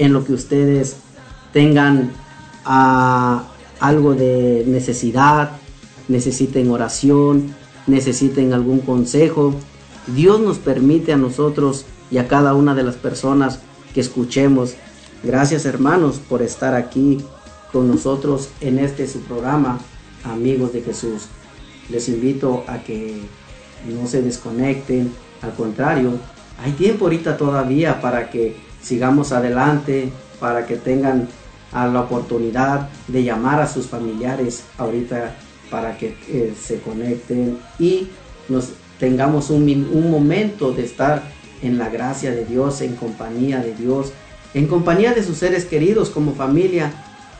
en lo que ustedes tengan ah, algo de necesidad, necesiten oración, necesiten algún consejo. Dios nos permite a nosotros y a cada una de las personas que escuchemos. Gracias hermanos por estar aquí con nosotros en este su programa, amigos de Jesús. Les invito a que no se desconecten, al contrario, hay tiempo ahorita todavía para que sigamos adelante, para que tengan la oportunidad de llamar a sus familiares ahorita para que eh, se conecten y nos tengamos un, un momento de estar en la gracia de Dios, en compañía de Dios, en compañía de sus seres queridos como familia,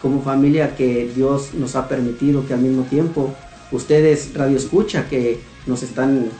como familia que Dios nos ha permitido que al mismo tiempo ustedes radio escucha que nos están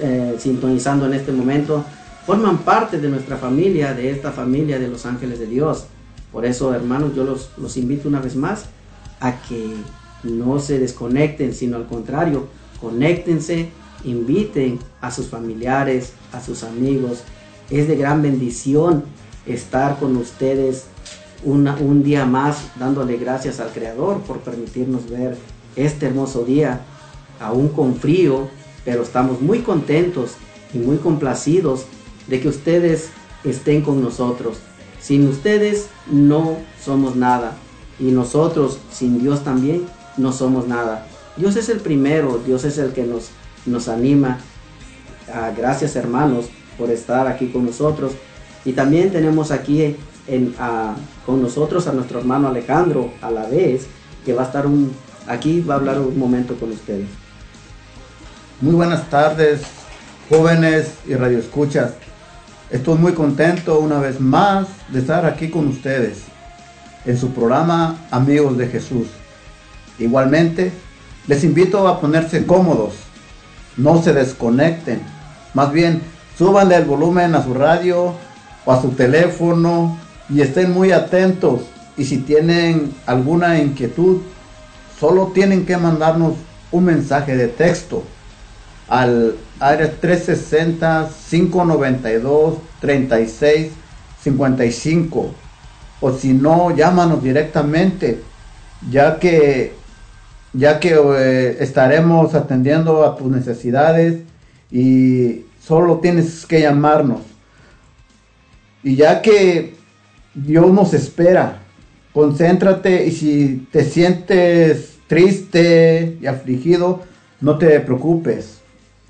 eh, sintonizando en este momento, forman parte de nuestra familia, de esta familia de los ángeles de Dios. Por eso, hermanos, yo los, los invito una vez más a que no se desconecten, sino al contrario, conéctense, inviten a sus familiares, a sus amigos. Es de gran bendición estar con ustedes un día más dándole gracias al Creador por permitirnos ver este hermoso día, aún con frío, pero estamos muy contentos y muy complacidos de que ustedes estén con nosotros. Sin ustedes no somos nada y nosotros sin Dios también no somos nada. Dios es el primero, Dios es el que nos, nos anima. Ah, gracias hermanos por estar aquí con nosotros. Y también tenemos aquí en, ah, con nosotros a nuestro hermano Alejandro a la vez, que va a estar un, aquí, va a hablar un momento con ustedes. Muy buenas tardes, jóvenes y radioescuchas. Estoy muy contento una vez más de estar aquí con ustedes en su programa Amigos de Jesús. Igualmente, les invito a ponerse cómodos, no se desconecten, más bien súbanle el volumen a su radio o a su teléfono y estén muy atentos y si tienen alguna inquietud, solo tienen que mandarnos un mensaje de texto al área 360 592 36 55 o si no llámanos directamente ya que ya que eh, estaremos atendiendo a tus necesidades y solo tienes que llamarnos. Y ya que Dios nos espera, concéntrate y si te sientes triste y afligido, no te preocupes,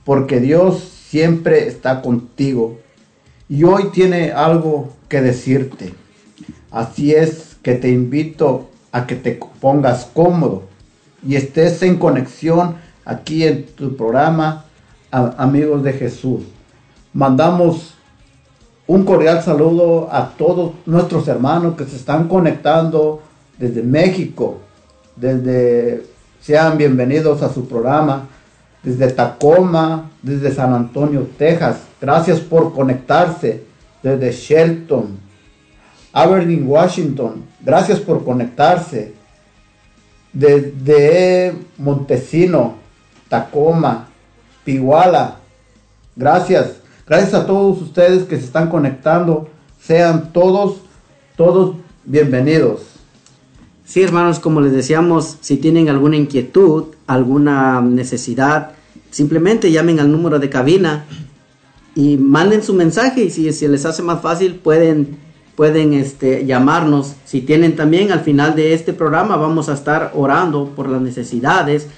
porque Dios siempre está contigo y hoy tiene algo que decirte. Así es que te invito a que te pongas cómodo y estés en conexión aquí en tu programa, amigos de Jesús. Mandamos un cordial saludo a todos nuestros hermanos que se están conectando desde México, desde sean bienvenidos a su programa, desde Tacoma, desde San Antonio, Texas. Gracias por conectarse desde Shelton, Aberdeen, Washington. Gracias por conectarse desde Montesino, Tacoma, Piguala. Gracias. Gracias a todos ustedes que se están conectando. Sean todos, todos bienvenidos. Sí, hermanos, como les decíamos, si tienen alguna inquietud, alguna necesidad, simplemente llamen al número de cabina y manden su mensaje y si, si les hace más fácil pueden pueden este, llamarnos. Si tienen también al final de este programa vamos a estar orando por las necesidades,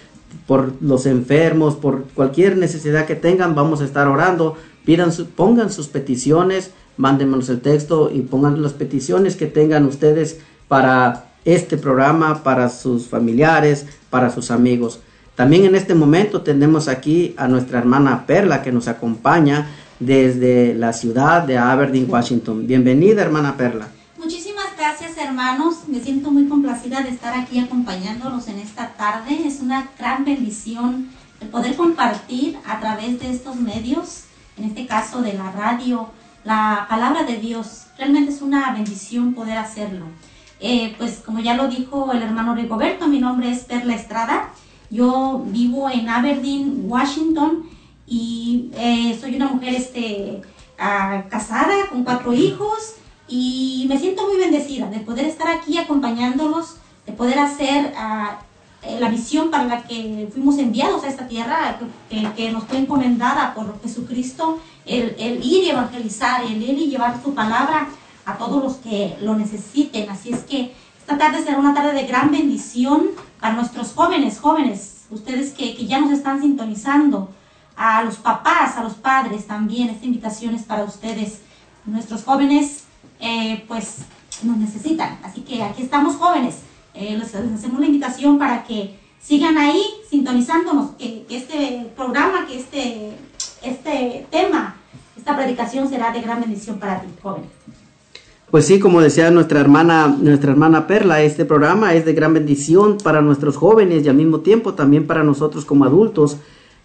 por los enfermos, por cualquier necesidad que tengan, vamos a estar orando. Pidan pongan sus peticiones, mándenos el texto y pongan las peticiones que tengan ustedes para este programa, para sus familiares, para sus amigos. También en este momento tenemos aquí a nuestra hermana Perla que nos acompaña desde la ciudad de Aberdeen, Washington. Bienvenida, hermana Perla. Muchísimas gracias, hermanos. Me siento muy complacida de estar aquí acompañándolos en esta tarde. Es una gran bendición el poder compartir a través de estos medios, en este caso de la radio, la palabra de Dios. Realmente es una bendición poder hacerlo. Eh, pues como ya lo dijo el hermano Rigoberto, mi nombre es Perla Estrada. Yo vivo en Aberdeen, Washington y eh, soy una mujer este, ah, casada con cuatro hijos y me siento muy bendecida de poder estar aquí acompañándolos, de poder hacer ah, eh, la misión para la que fuimos enviados a esta tierra, que, nos fue encomendada por Jesucristo, el, ir y evangelizar, el ir y llevar su palabra a todos los que lo necesiten. Así es que esta tarde será una tarde de gran bendición para nuestros jóvenes, jóvenes, ustedes que, que ya nos están sintonizando, a los papás, a los padres también, esta invitación es para ustedes. Nuestros jóvenes, eh, pues, nos necesitan. Así que aquí estamos jóvenes. Eh, les, hacemos la invitación para que sigan ahí sintonizándonos, que, este programa, que este, este tema, esta predicación será de gran bendición para ti, jóvenes. Pues sí, como decía nuestra hermana, nuestra hermana Perla, este programa es de gran bendición para nuestros jóvenes y al mismo tiempo también para nosotros como adultos.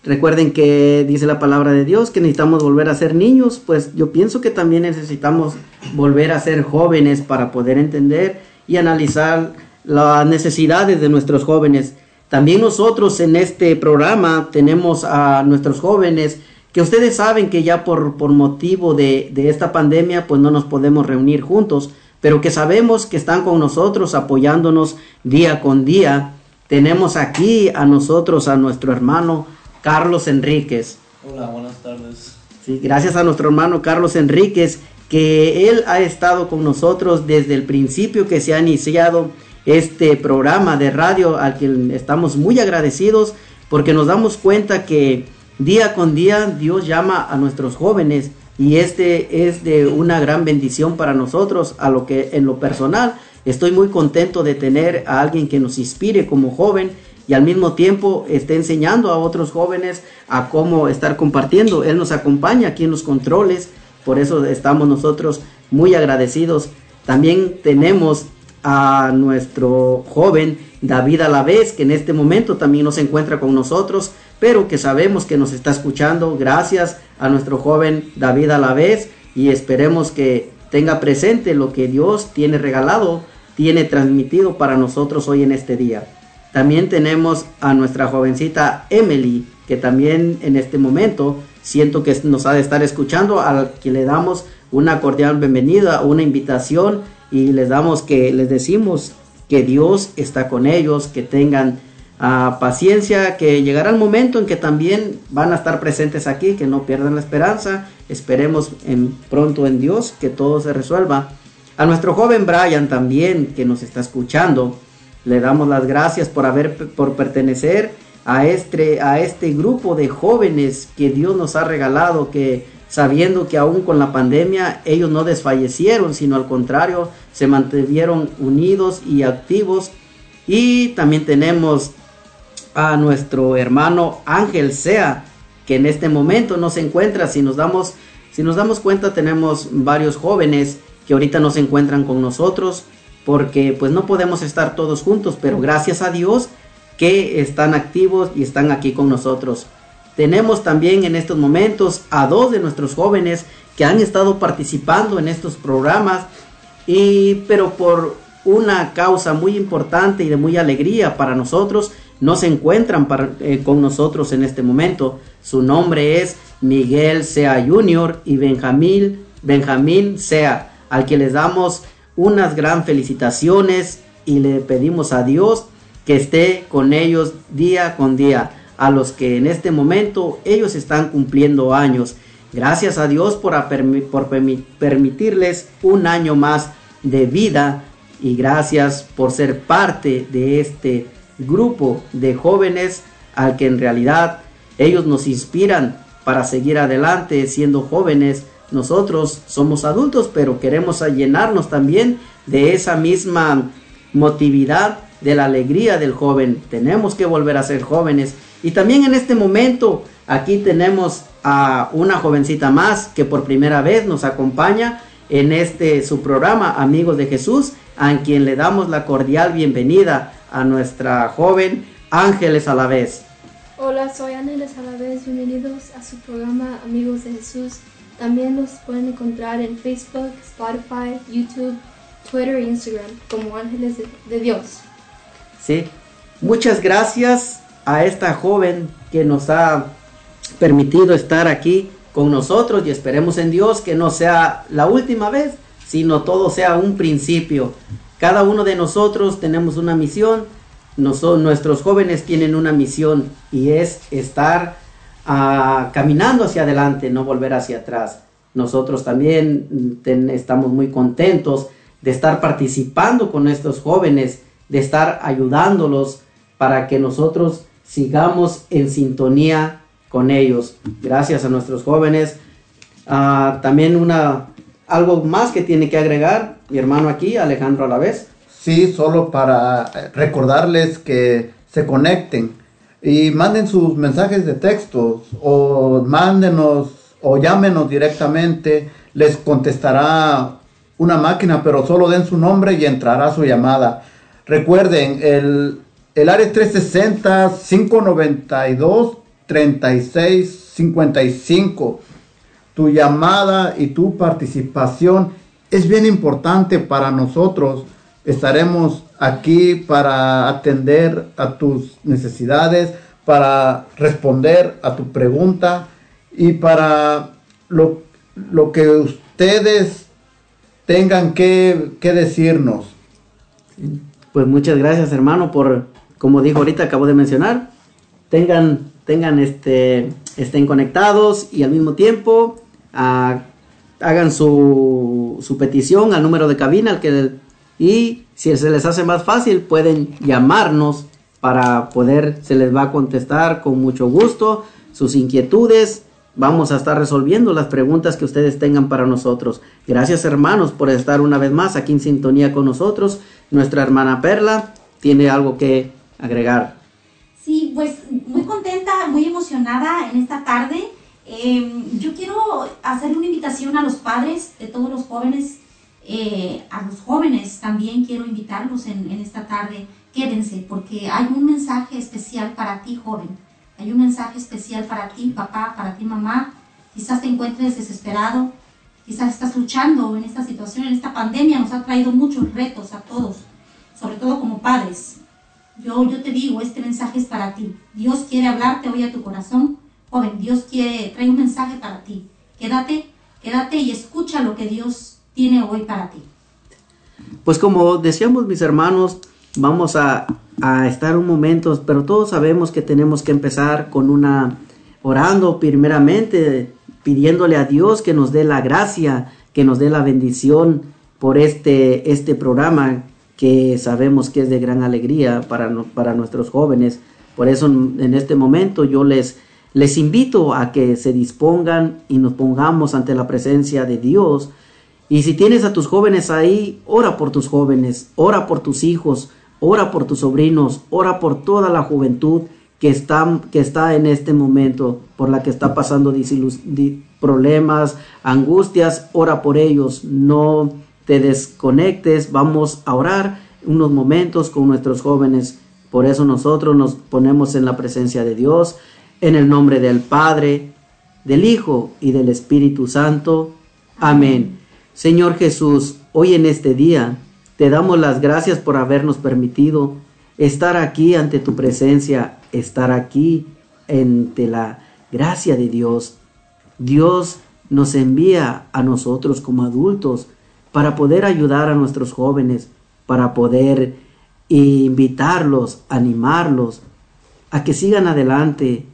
Recuerden que dice la palabra de Dios que necesitamos volver a ser niños, pues yo pienso que también necesitamos volver a ser jóvenes para poder entender y analizar las necesidades de nuestros jóvenes. También nosotros en este programa tenemos a nuestros jóvenes que ustedes saben que ya por, por motivo de, de esta pandemia pues no nos podemos reunir juntos, pero que sabemos que están con nosotros apoyándonos día con día. Tenemos aquí a nosotros, a nuestro hermano Carlos Enríquez. Hola, buenas tardes. Sí, gracias a nuestro hermano Carlos Enríquez, que él ha estado con nosotros desde el principio que se ha iniciado este programa de radio al que estamos muy agradecidos porque nos damos cuenta que día con día Dios llama a nuestros jóvenes y este es de una gran bendición para nosotros a lo que en lo personal estoy muy contento de tener a alguien que nos inspire como joven y al mismo tiempo esté enseñando a otros jóvenes a cómo estar compartiendo. Él nos acompaña aquí en los controles, por eso estamos nosotros muy agradecidos. También tenemos a nuestro joven David Alavés, que en este momento también no se encuentra con nosotros, pero que sabemos que nos está escuchando. Gracias a nuestro joven David Alavés y esperemos que tenga presente lo que Dios tiene regalado, tiene transmitido para nosotros hoy en este día. También tenemos a nuestra jovencita Emily, que también en este momento siento que nos ha de estar escuchando, al que le damos una cordial bienvenida, una invitación y les damos que les decimos que Dios está con ellos, que tengan ah, paciencia, que llegará el momento en que también van a estar presentes aquí, que no pierdan la esperanza. Esperemos en, pronto en Dios que todo se resuelva. A nuestro joven Brian también que nos está escuchando, le damos las gracias por haber por pertenecer a este a este grupo de jóvenes que Dios nos ha regalado que sabiendo que aún con la pandemia ellos no desfallecieron, sino al contrario, se mantuvieron unidos y activos. Y también tenemos a nuestro hermano Ángel Sea, que en este momento no se encuentra. Si nos damos, si nos damos cuenta, tenemos varios jóvenes que ahorita no se encuentran con nosotros, porque pues no podemos estar todos juntos, pero gracias a Dios que están activos y están aquí con nosotros. Tenemos también en estos momentos a dos de nuestros jóvenes que han estado participando en estos programas, y, pero por una causa muy importante y de muy alegría para nosotros, no se encuentran eh, con nosotros en este momento. Su nombre es Miguel Sea Jr. y Benjamín, Benjamín Sea, al que les damos unas gran felicitaciones y le pedimos a Dios que esté con ellos día con día a los que en este momento ellos están cumpliendo años. Gracias a Dios por, por permitirles un año más de vida y gracias por ser parte de este grupo de jóvenes al que en realidad ellos nos inspiran para seguir adelante siendo jóvenes. Nosotros somos adultos, pero queremos llenarnos también de esa misma motividad, de la alegría del joven. Tenemos que volver a ser jóvenes y también en este momento aquí tenemos a una jovencita más que por primera vez nos acompaña en este su programa Amigos de Jesús, a quien le damos la cordial bienvenida a nuestra joven Ángeles Alavés. Hola, soy Ángeles Alavés, bienvenidos a su programa Amigos de Jesús. También nos pueden encontrar en Facebook, Spotify, YouTube, Twitter e Instagram como Ángeles de, de Dios. Sí, muchas gracias a esta joven que nos ha permitido estar aquí con nosotros y esperemos en Dios que no sea la última vez, sino todo sea un principio. Cada uno de nosotros tenemos una misión, nuestros jóvenes tienen una misión y es estar ah, caminando hacia adelante, no volver hacia atrás. Nosotros también estamos muy contentos de estar participando con estos jóvenes, de estar ayudándolos para que nosotros sigamos en sintonía con ellos. Gracias a nuestros jóvenes. Ah, también una algo más que tiene que agregar mi hermano aquí, Alejandro a la vez. Sí, solo para recordarles que se conecten y manden sus mensajes de texto o mándenos o llámenos directamente. Les contestará una máquina, pero solo den su nombre y entrará su llamada. Recuerden, el, el área 360 592 3655. Tu llamada y tu participación es bien importante para nosotros. Estaremos aquí para atender a tus necesidades, para responder a tu pregunta y para lo, lo que ustedes tengan que, que decirnos. Pues muchas gracias hermano por, como dijo ahorita, acabo de mencionar, tengan tengan este, estén conectados y al mismo tiempo hagan su, su, petición al número de cabina al que, y si se les hace más fácil pueden llamarnos para poder, se les va a contestar con mucho gusto sus inquietudes. Vamos a estar resolviendo las preguntas que ustedes tengan para nosotros. Gracias hermanos por estar una vez más aquí en sintonía con nosotros. Nuestra hermana Perla tiene algo que agregar. Sí, pues muy contenta, muy emocionada en esta tarde. Em, yo quiero hacerle una invitación a los padres de todos los jóvenes, eh, a los jóvenes también quiero invitarlos en, en esta tarde. Quédense porque hay un mensaje especial para ti, joven. Hay un mensaje especial para ti, papá, para ti, mamá. Quizás te encuentres desesperado, quizás estás luchando en esta situación, en esta pandemia nos ha traído muchos retos a todos, sobre todo como padres. Yo, yo te digo, este mensaje es para ti. Dios quiere hablarte hoy a tu corazón. Joven, Dios quiere, trae un mensaje para ti. Quédate, quédate y escucha lo que Dios tiene hoy para ti. Pues como decíamos mis hermanos, vamos a, a estar un momento, pero todos sabemos que tenemos que empezar con una, orando primeramente, pidiéndole a Dios que nos dé la gracia, que nos dé la bendición por este, este programa que sabemos que es de gran alegría para, para nuestros jóvenes. Por eso en este momento yo les, les invito a que se dispongan y nos pongamos ante la presencia de Dios. Y si tienes a tus jóvenes ahí, ora por tus jóvenes, ora por tus hijos, ora por tus sobrinos, ora por toda la juventud que está, que está en este momento, por la que está pasando problemas, angustias, ora por ellos. No te desconectes, vamos a orar unos momentos con nuestros jóvenes. Por eso nosotros nos ponemos en la presencia de Dios, en el nombre del Padre, del Hijo y del Espíritu Santo. Amén. Señor Jesús, hoy en este día te damos las gracias por habernos permitido estar aquí ante tu presencia, estar aquí ante la gracia de Dios. Dios nos envía a nosotros como adultos para poder ayudar a nuestros jóvenes, para poder invitarlos, animarlos a que sigan adelante,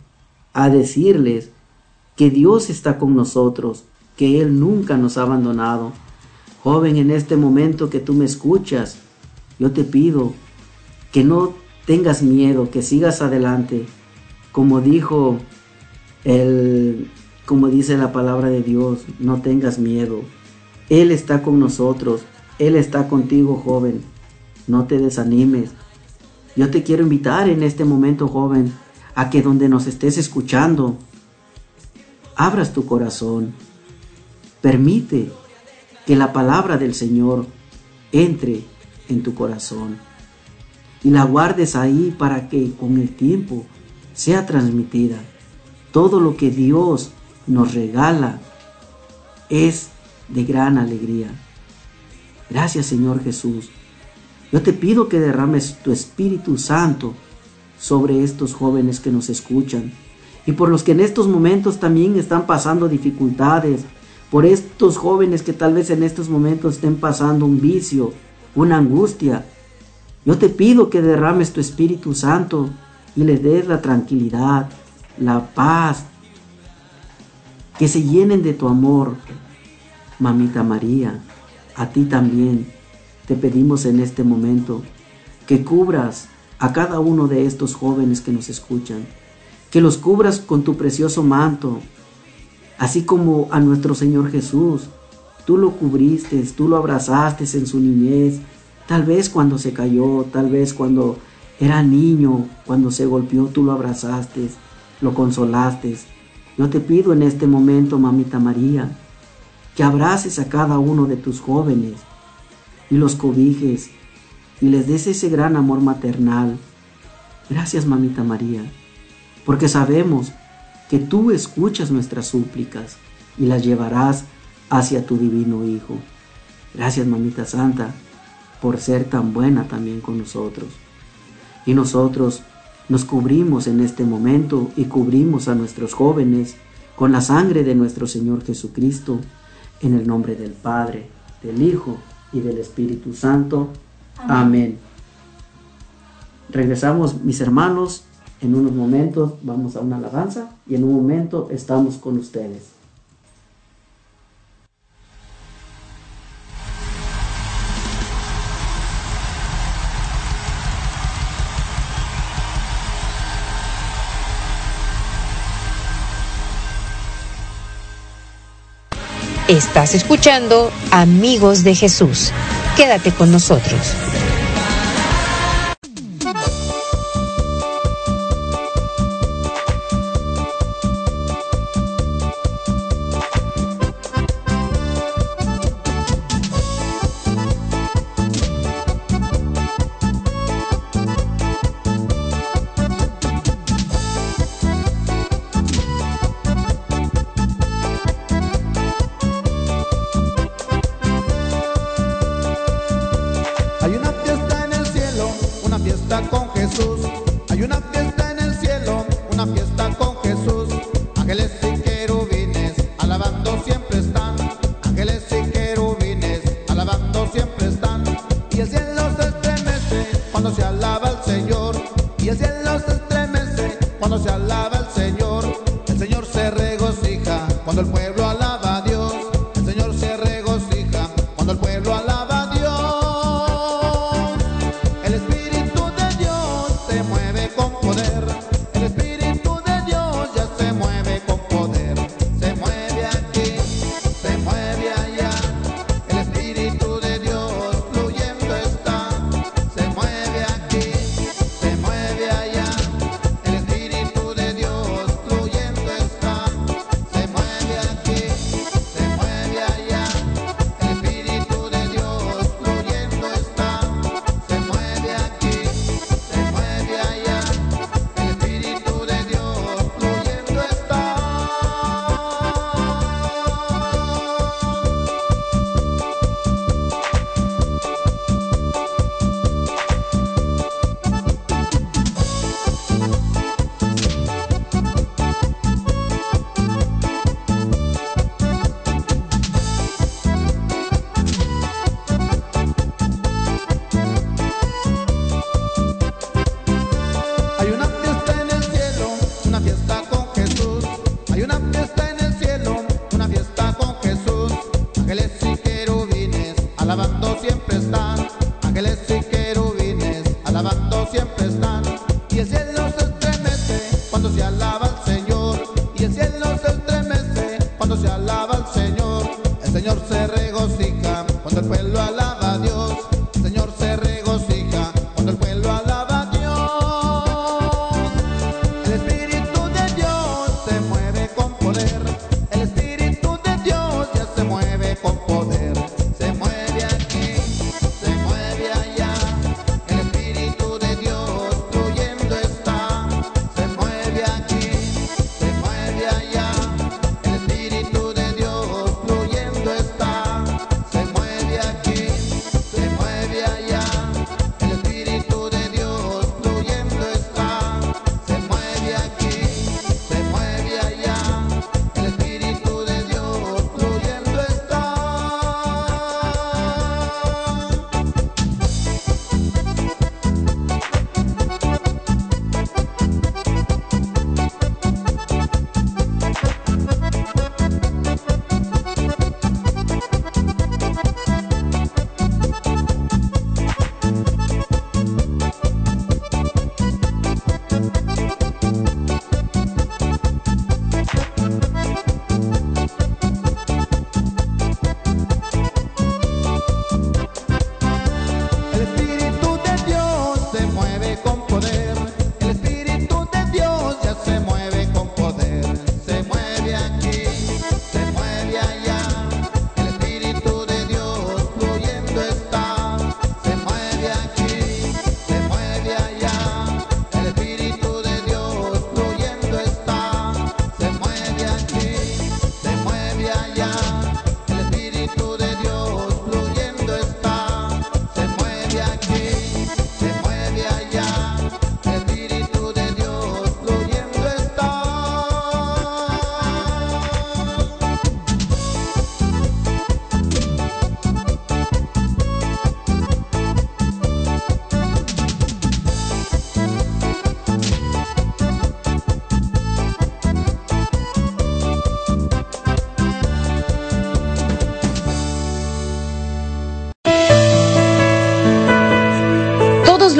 a decirles que Dios está con nosotros, que Él nunca nos ha abandonado. Joven, en este momento que tú me escuchas, yo te pido que no tengas miedo, que sigas adelante, como dijo el, como dice la palabra de Dios, no tengas miedo. Él está con nosotros. Él está contigo, joven. No te desanimes. Yo te quiero invitar en este momento, joven, a que donde nos estés escuchando, abras tu corazón. Permite que la palabra del Señor entre en tu corazón y la guardes ahí para que con el tiempo sea transmitida. Todo lo que Dios nos regala es de gran alegría. Gracias Señor Jesús. Yo te pido que derrames tu Espíritu Santo sobre estos jóvenes que nos escuchan y por los que en estos momentos también están pasando dificultades, por estos jóvenes que tal vez en estos momentos estén pasando un vicio, una angustia. Yo te pido que derrames tu Espíritu Santo y les des la tranquilidad, la paz, que se llenen de tu amor. Mamita María, a ti también te pedimos en este momento que cubras a cada uno de estos jóvenes que nos escuchan, que los cubras con tu precioso manto, Así como a nuestro Señor Jesús, tú lo cubriste, tú lo abrazaste en su niñez, tal vez cuando se cayó, tal vez cuando era niño, cuando se golpeó, tú lo abrazaste, lo consolaste. Yo te pido en este momento, mamita María, que abraces a cada uno de tus jóvenes y los cobijes y les des ese gran amor maternal. Gracias, mamita María, porque sabemos que tú escuchas nuestras súplicas y las llevarás hacia tu divino Hijo. Gracias, mamita santa, por ser tan buena también con nosotros. Y nosotros nos cubrimos en este momento y cubrimos a nuestros jóvenes con la sangre de nuestro Señor Jesucristo, en el nombre del Padre, del Hijo y del Espíritu Santo. Amén. Regresamos, mis hermanos, en unos momentos vamos a una alabanza y en un momento estamos con ustedes. Estás escuchando Amigos de Jesús. Quédate con nosotros.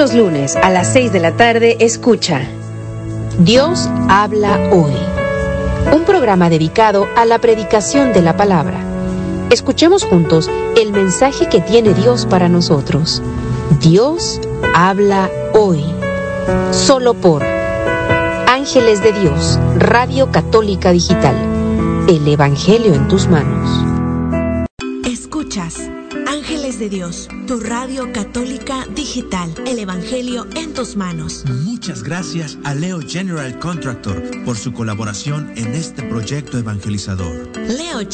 Los lunes a las 6 de la tarde escucha Dios habla hoy. Un programa dedicado a la predicación de la palabra. Escuchemos juntos el mensaje que tiene Dios para nosotros. Dios habla hoy. Solo por Ángeles de Dios, Radio Católica Digital. El Evangelio en tus manos. Ángeles de Dios, tu radio católica digital, el Evangelio en tus manos. Muchas gracias a Leo General Contractor por su colaboración en este proyecto evangelizador. Leo